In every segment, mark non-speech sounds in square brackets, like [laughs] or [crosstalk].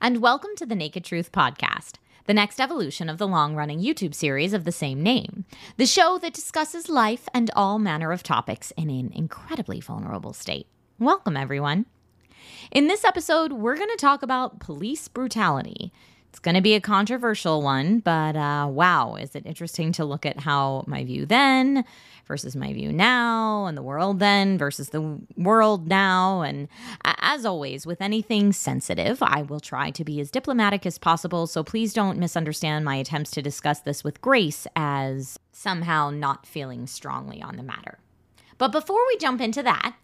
and welcome to the Naked Truth Podcast, the next evolution of the long running YouTube series of the same name, the show that discusses life and all manner of topics in an incredibly vulnerable state. Welcome, everyone. In this episode, we're going to talk about police brutality. It's going to be a controversial one, but uh, wow, is it interesting to look at how my view then versus my view now, and the world then versus the world now. And as always, with anything sensitive, I will try to be as diplomatic as possible, so please don't misunderstand my attempts to discuss this with grace as somehow not feeling strongly on the matter. But before we jump into that,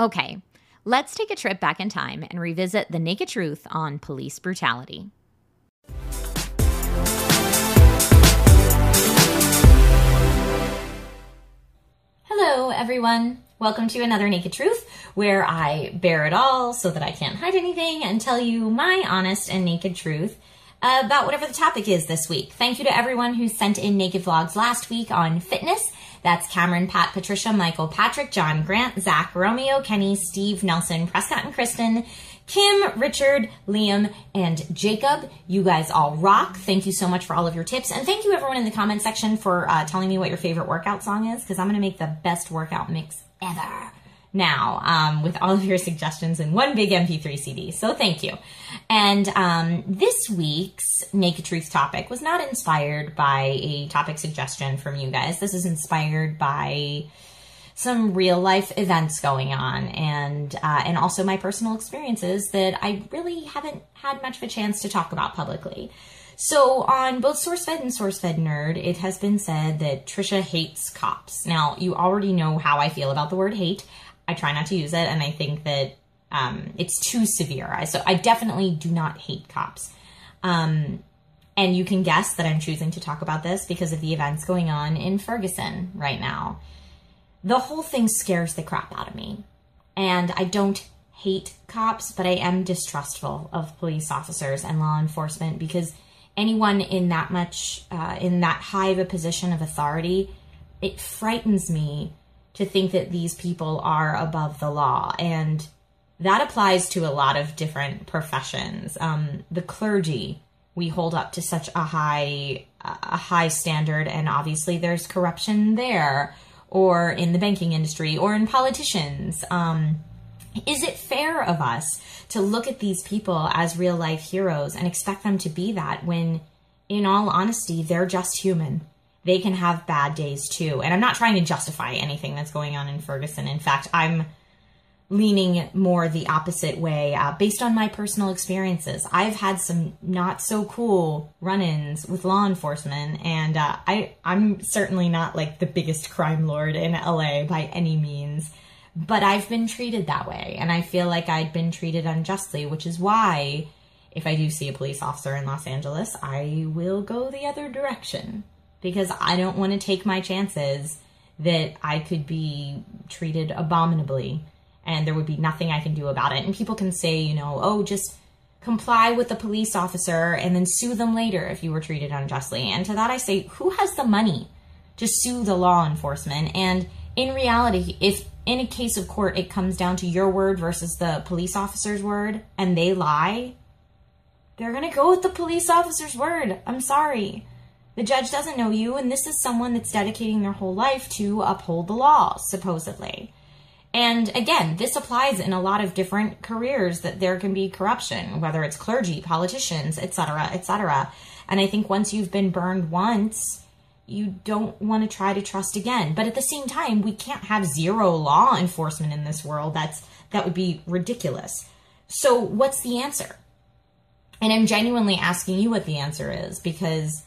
okay, let's take a trip back in time and revisit the naked truth on police brutality. Everyone. Welcome to another Naked Truth, where I bear it all so that I can't hide anything and tell you my honest and naked truth about whatever the topic is this week. Thank you to everyone who sent in naked vlogs last week on fitness. That's Cameron, Pat, Patricia, Michael, Patrick, John, Grant, Zach, Romeo, Kenny, Steve, Nelson, Prescott, and Kristen. Kim, Richard, Liam, and Jacob. You guys all rock. Thank you so much for all of your tips. And thank you everyone in the comment section for uh, telling me what your favorite workout song is because I'm going to make the best workout mix ever now um, with all of your suggestions in one big MP3 CD. So thank you. And um, this week's Naked Truth topic was not inspired by a topic suggestion from you guys. This is inspired by some real life events going on and uh, and also my personal experiences that I really haven't had much of a chance to talk about publicly. So on both SourceFed and SourceFed Nerd, it has been said that Trisha hates cops. Now you already know how I feel about the word hate. I try not to use it, and I think that um, it's too severe. I so I definitely do not hate cops. Um, and you can guess that I'm choosing to talk about this because of the events going on in Ferguson right now the whole thing scares the crap out of me. And I don't hate cops, but I am distrustful of police officers and law enforcement because anyone in that much, uh, in that high of a position of authority, it frightens me to think that these people are above the law. And that applies to a lot of different professions. Um, the clergy, we hold up to such a high, a high standard, and obviously there's corruption there or in the banking industry or in politicians. Um, is it fair of us to look at these people as real life heroes and expect them to be that when, in all honesty, they're just human? They can have bad days too. And I'm not trying to justify anything that's going on in Ferguson. In fact, I'm leaning more the opposite way uh, based on my personal experiences. I've had some not so cool run-ins with law enforcement, and uh, I I'm certainly not like the biggest crime lord in LA by any means, but I've been treated that way, and I feel like I'd been treated unjustly, which is why. If I do see a police officer in Los Angeles, I will go the other direction because I don't want to take my chances that I could be treated abominably and there would be nothing I can do about it. And people can say, you know, oh, just comply with the police officer and then sue them later if you were treated unjustly. And to that I say, who has the money to sue the law enforcement? And in reality, if in a case of court it comes down to your word versus the police officer's word and they lie, they're going to go with the police officer's word. I'm sorry. The judge doesn't know you, and this is someone that's dedicating their whole life to uphold the law, supposedly. And again, this applies in a lot of different careers that there can be corruption, whether it's clergy, politicians, etc., etc. And I think once you've been burned once, you don't want to try to trust again. But at the same time, we can't have zero law enforcement in this world. That's that would be ridiculous. So, what's the answer? And I'm genuinely asking you what the answer is because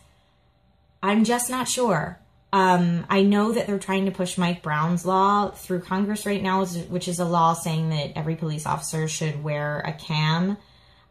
I'm just not sure. Um, I know that they're trying to push Mike Brown's law through Congress right now, which is a law saying that every police officer should wear a cam,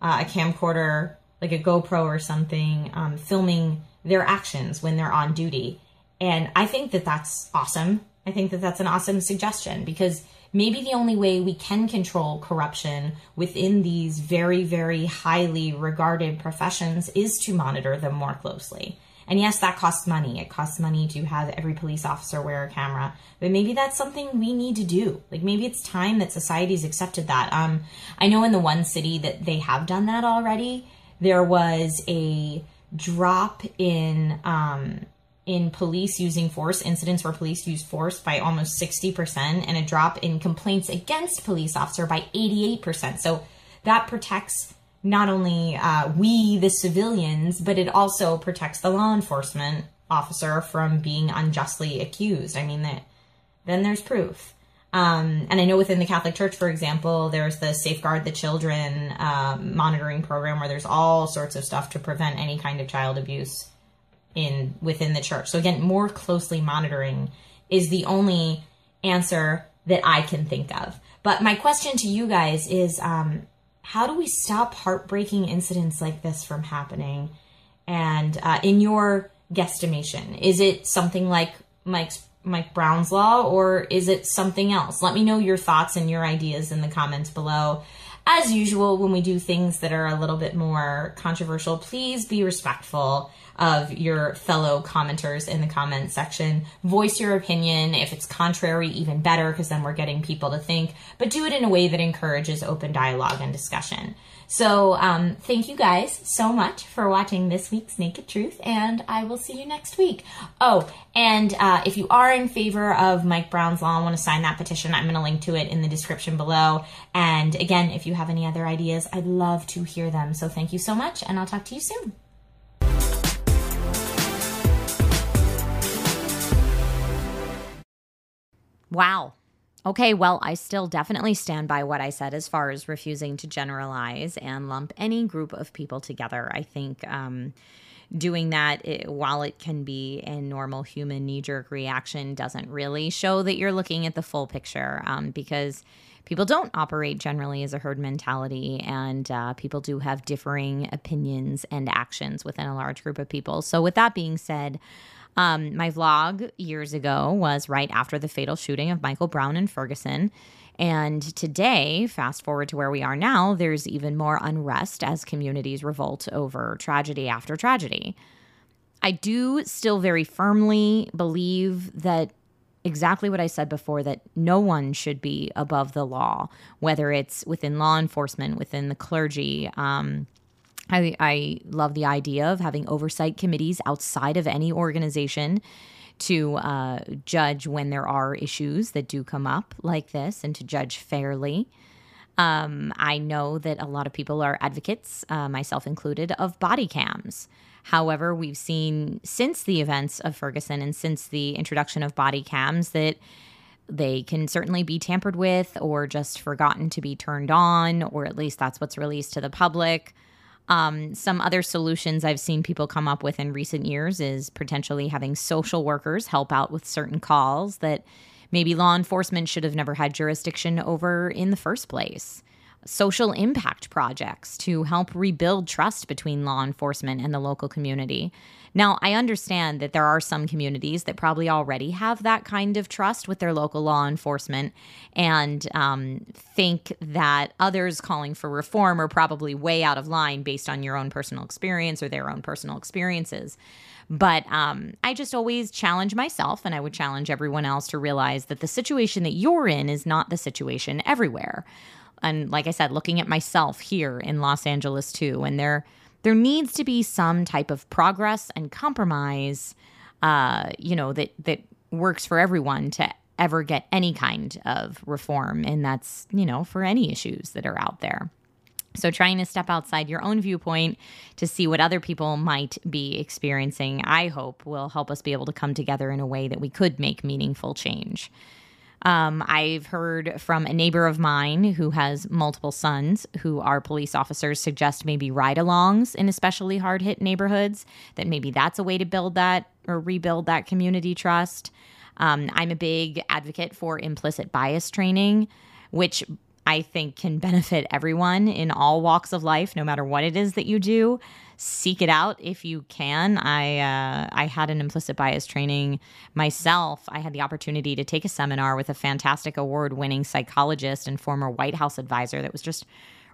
uh, a camcorder, like a GoPro or something, um, filming their actions when they're on duty. And I think that that's awesome. I think that that's an awesome suggestion because maybe the only way we can control corruption within these very, very highly regarded professions is to monitor them more closely And yes, that costs money. It costs money to have every police officer wear a camera, but maybe that's something we need to do. Like maybe it's time that society's accepted that. Um, I know in the one city that they have done that already, there was a drop in, um, in police using force, incidents where police use force by almost 60%, and a drop in complaints against police officer by 88%. So that protects not only uh, we, the civilians, but it also protects the law enforcement officer from being unjustly accused. I mean, that then there's proof. Um, and I know within the Catholic Church, for example, there's the Safeguard the Children um, monitoring program where there's all sorts of stuff to prevent any kind of child abuse in within the church. So again, more closely monitoring is the only answer that I can think of. But my question to you guys is, um, how do we stop heartbreaking incidents like this from happening? And uh, in your guesstimation, is it something like Mike's Mike Brown's law, or is it something else? Let me know your thoughts and your ideas in the comments below. As usual, when we do things that are a little bit more controversial, please be respectful of your fellow commenters in the comment section. Voice your opinion. If it's contrary, even better, because then we're getting people to think, but do it in a way that encourages open dialogue and discussion. So, um, thank you guys so much for watching this week's Naked Truth, and I will see you next week. Oh, and uh, if you are in favor of Mike Brown's Law and want to sign that petition, I'm going to link to it in the description below. And again, if you have any other ideas, I'd love to hear them. So, thank you so much, and I'll talk to you soon. Wow. Okay, well, I still definitely stand by what I said as far as refusing to generalize and lump any group of people together. I think um, doing that, it, while it can be a normal human knee jerk reaction, doesn't really show that you're looking at the full picture um, because people don't operate generally as a herd mentality and uh, people do have differing opinions and actions within a large group of people. So, with that being said, um, my vlog years ago was right after the fatal shooting of Michael Brown in Ferguson. And today, fast forward to where we are now, there's even more unrest as communities revolt over tragedy after tragedy. I do still very firmly believe that exactly what I said before that no one should be above the law, whether it's within law enforcement, within the clergy, um, I, I love the idea of having oversight committees outside of any organization to uh, judge when there are issues that do come up like this and to judge fairly. Um, I know that a lot of people are advocates, uh, myself included, of body cams. However, we've seen since the events of Ferguson and since the introduction of body cams that they can certainly be tampered with or just forgotten to be turned on, or at least that's what's released to the public. Um, some other solutions I've seen people come up with in recent years is potentially having social workers help out with certain calls that maybe law enforcement should have never had jurisdiction over in the first place social impact projects to help rebuild trust between law enforcement and the local community. Now, I understand that there are some communities that probably already have that kind of trust with their local law enforcement and um, think that others calling for reform are probably way out of line based on your own personal experience or their own personal experiences. But um, I just always challenge myself, and I would challenge everyone else to realize that the situation that you're in is not the situation everywhere and like I said, looking at myself here in Los Angeles too, and there there needs to be some type of progress and compromise, uh, you know, that that works for everyone to ever get any kind of reform, and that's you know for any issues that are out there. So, trying to step outside your own viewpoint to see what other people might be experiencing, I hope, will help us be able to come together in a way that we could make meaningful change. Um, I've heard from a neighbor of mine who has multiple sons who are police officers suggest maybe ride alongs in especially hard hit neighborhoods, that maybe that's a way to build that or rebuild that community trust. Um, I'm a big advocate for implicit bias training, which I think can benefit everyone in all walks of life, no matter what it is that you do seek it out if you can. I uh, I had an implicit bias training myself. I had the opportunity to take a seminar with a fantastic award winning psychologist and former White House advisor that was just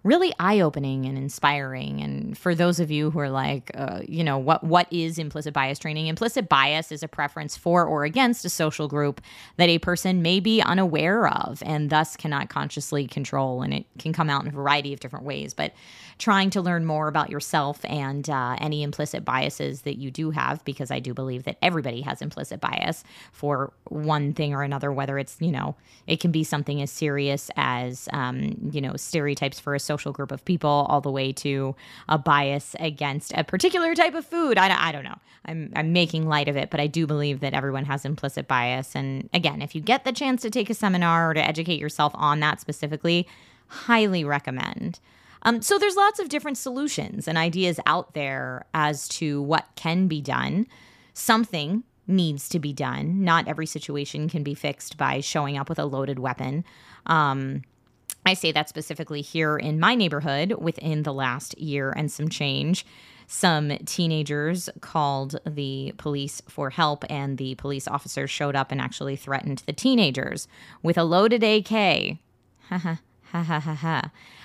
really eye-opening and inspiring. And for those of you who are like uh, you know what what is implicit bias training? Implicit bias is a preference for or against a social group that a person may be unaware of and thus cannot consciously control. And it can come out in a variety of different ways. But trying to learn more about yourself and uh, any implicit biases that you do have because i do believe that everybody has implicit bias for one thing or another whether it's you know it can be something as serious as um, you know stereotypes for a social group of people all the way to a bias against a particular type of food. I, I don't know. I'm, I'm making light of it, but I do believe that everyone has implicit bias. And again, if you get the chance to take a seminar or to educate yourself on that specifically, highly recommend. Um, so there's lots of different solutions and ideas out there as to what can be done. Something needs to be done. Not every situation can be fixed by showing up with a loaded weapon. Um, I say that specifically here in my neighborhood within the last year and some change. Some teenagers called the police for help, and the police officers showed up and actually threatened the teenagers with a loaded AK. [laughs] Ha ha ha ha ha ha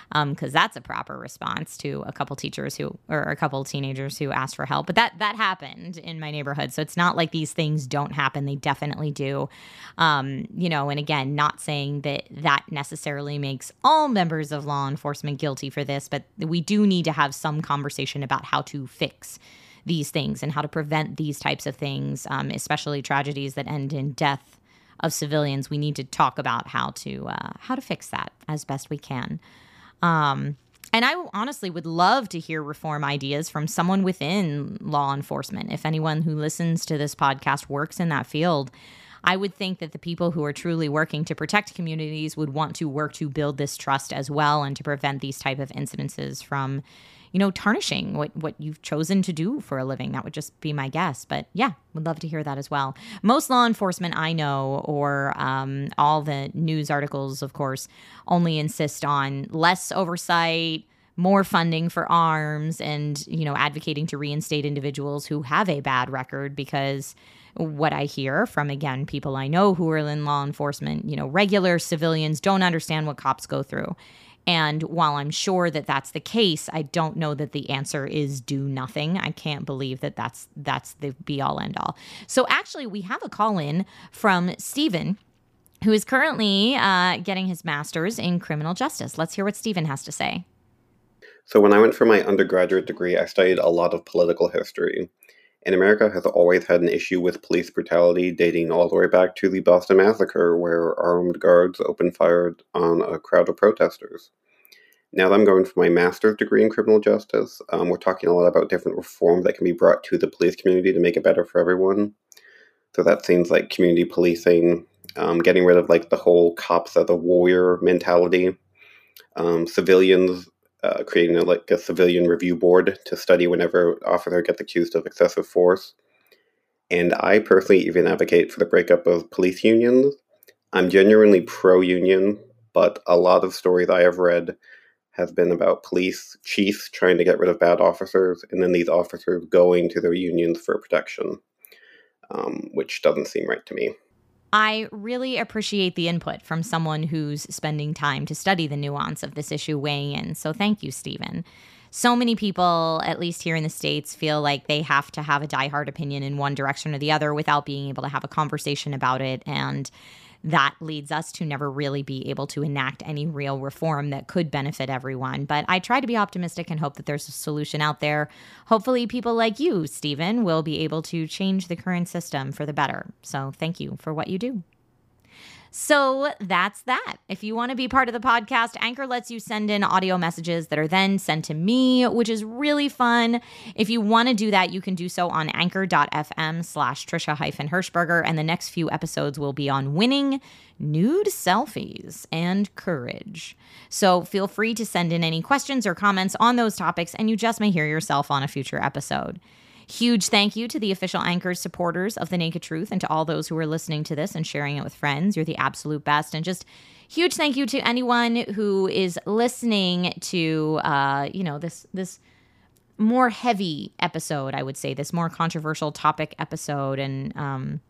because um, that's a proper response to a couple teachers who or a couple teenagers who asked for help. But that that happened in my neighborhood, so it's not like these things don't happen; they definitely do. Um, you know, and again, not saying that that necessarily makes all members of law enforcement guilty for this, but we do need to have some conversation about how to fix these things and how to prevent these types of things, um, especially tragedies that end in death of civilians. We need to talk about how to uh, how to fix that as best we can. Um, and I honestly would love to hear reform ideas from someone within law enforcement. If anyone who listens to this podcast works in that field, I would think that the people who are truly working to protect communities would want to work to build this trust as well and to prevent these type of incidences from you know, tarnishing what what you've chosen to do for a living. That would just be my guess. But yeah, would love to hear that as well. Most law enforcement I know, or um, all the news articles, of course, only insist on less oversight more funding for arms and you know advocating to reinstate individuals who have a bad record because what i hear from again people i know who are in law enforcement you know regular civilians don't understand what cops go through and while I'm sure that that's the case, I don't know that the answer is do nothing. I can't believe that that's that's the be all end all. So actually, we have a call in from Stephen, who is currently uh, getting his master's in criminal justice. Let's hear what Stephen has to say. So when I went for my undergraduate degree, I studied a lot of political history. And America has always had an issue with police brutality dating all the way back to the Boston Massacre, where armed guards opened fire on a crowd of protesters. Now that I'm going for my master's degree in criminal justice, um, we're talking a lot about different reforms that can be brought to the police community to make it better for everyone. So that seems like community policing, um, getting rid of like the whole cops as a warrior mentality, um, civilians uh, creating a, like a civilian review board to study whenever officer gets accused of excessive force. And I personally even advocate for the breakup of police unions. I'm genuinely pro union, but a lot of stories I have read have been about police chiefs trying to get rid of bad officers, and then these officers going to their unions for protection, um, which doesn't seem right to me. I really appreciate the input from someone who's spending time to study the nuance of this issue weighing in. So thank you, Stephen. So many people, at least here in the States, feel like they have to have a diehard opinion in one direction or the other without being able to have a conversation about it. And that leads us to never really be able to enact any real reform that could benefit everyone. But I try to be optimistic and hope that there's a solution out there. Hopefully, people like you, Stephen, will be able to change the current system for the better. So, thank you for what you do. So that's that. If you want to be part of the podcast, Anchor lets you send in audio messages that are then sent to me, which is really fun. If you want to do that, you can do so on anchor.fm slash Trisha hyphen Hershberger. And the next few episodes will be on winning, nude selfies, and courage. So feel free to send in any questions or comments on those topics, and you just may hear yourself on a future episode. Huge thank you to the official anchors supporters of The Naked Truth and to all those who are listening to this and sharing it with friends. You're the absolute best. And just huge thank you to anyone who is listening to uh, you know, this this more heavy episode, I would say, this more controversial topic episode and um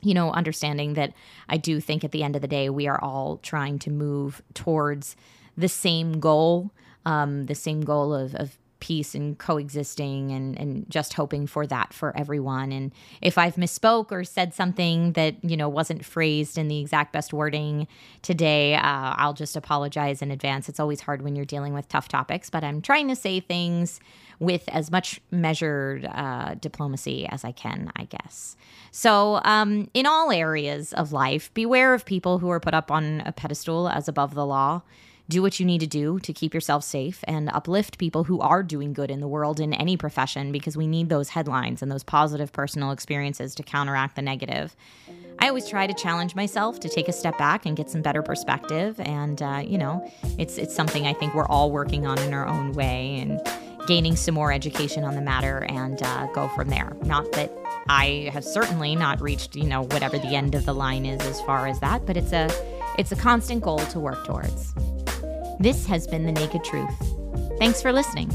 you know, understanding that I do think at the end of the day we are all trying to move towards the same goal um, the same goal of, of peace and coexisting and, and just hoping for that for everyone. And if I've misspoke or said something that, you know, wasn't phrased in the exact best wording today, uh, I'll just apologize in advance. It's always hard when you're dealing with tough topics, but I'm trying to say things with as much measured uh, diplomacy as I can, I guess. So, um, in all areas of life, beware of people who are put up on a pedestal as above the law. Do what you need to do to keep yourself safe and uplift people who are doing good in the world in any profession because we need those headlines and those positive personal experiences to counteract the negative. I always try to challenge myself to take a step back and get some better perspective, and uh, you know, it's it's something I think we're all working on in our own way and gaining some more education on the matter and uh, go from there. Not that I have certainly not reached, you know, whatever the end of the line is as far as that, but it's a it's a constant goal to work towards. This has been the Naked Truth. Thanks for listening.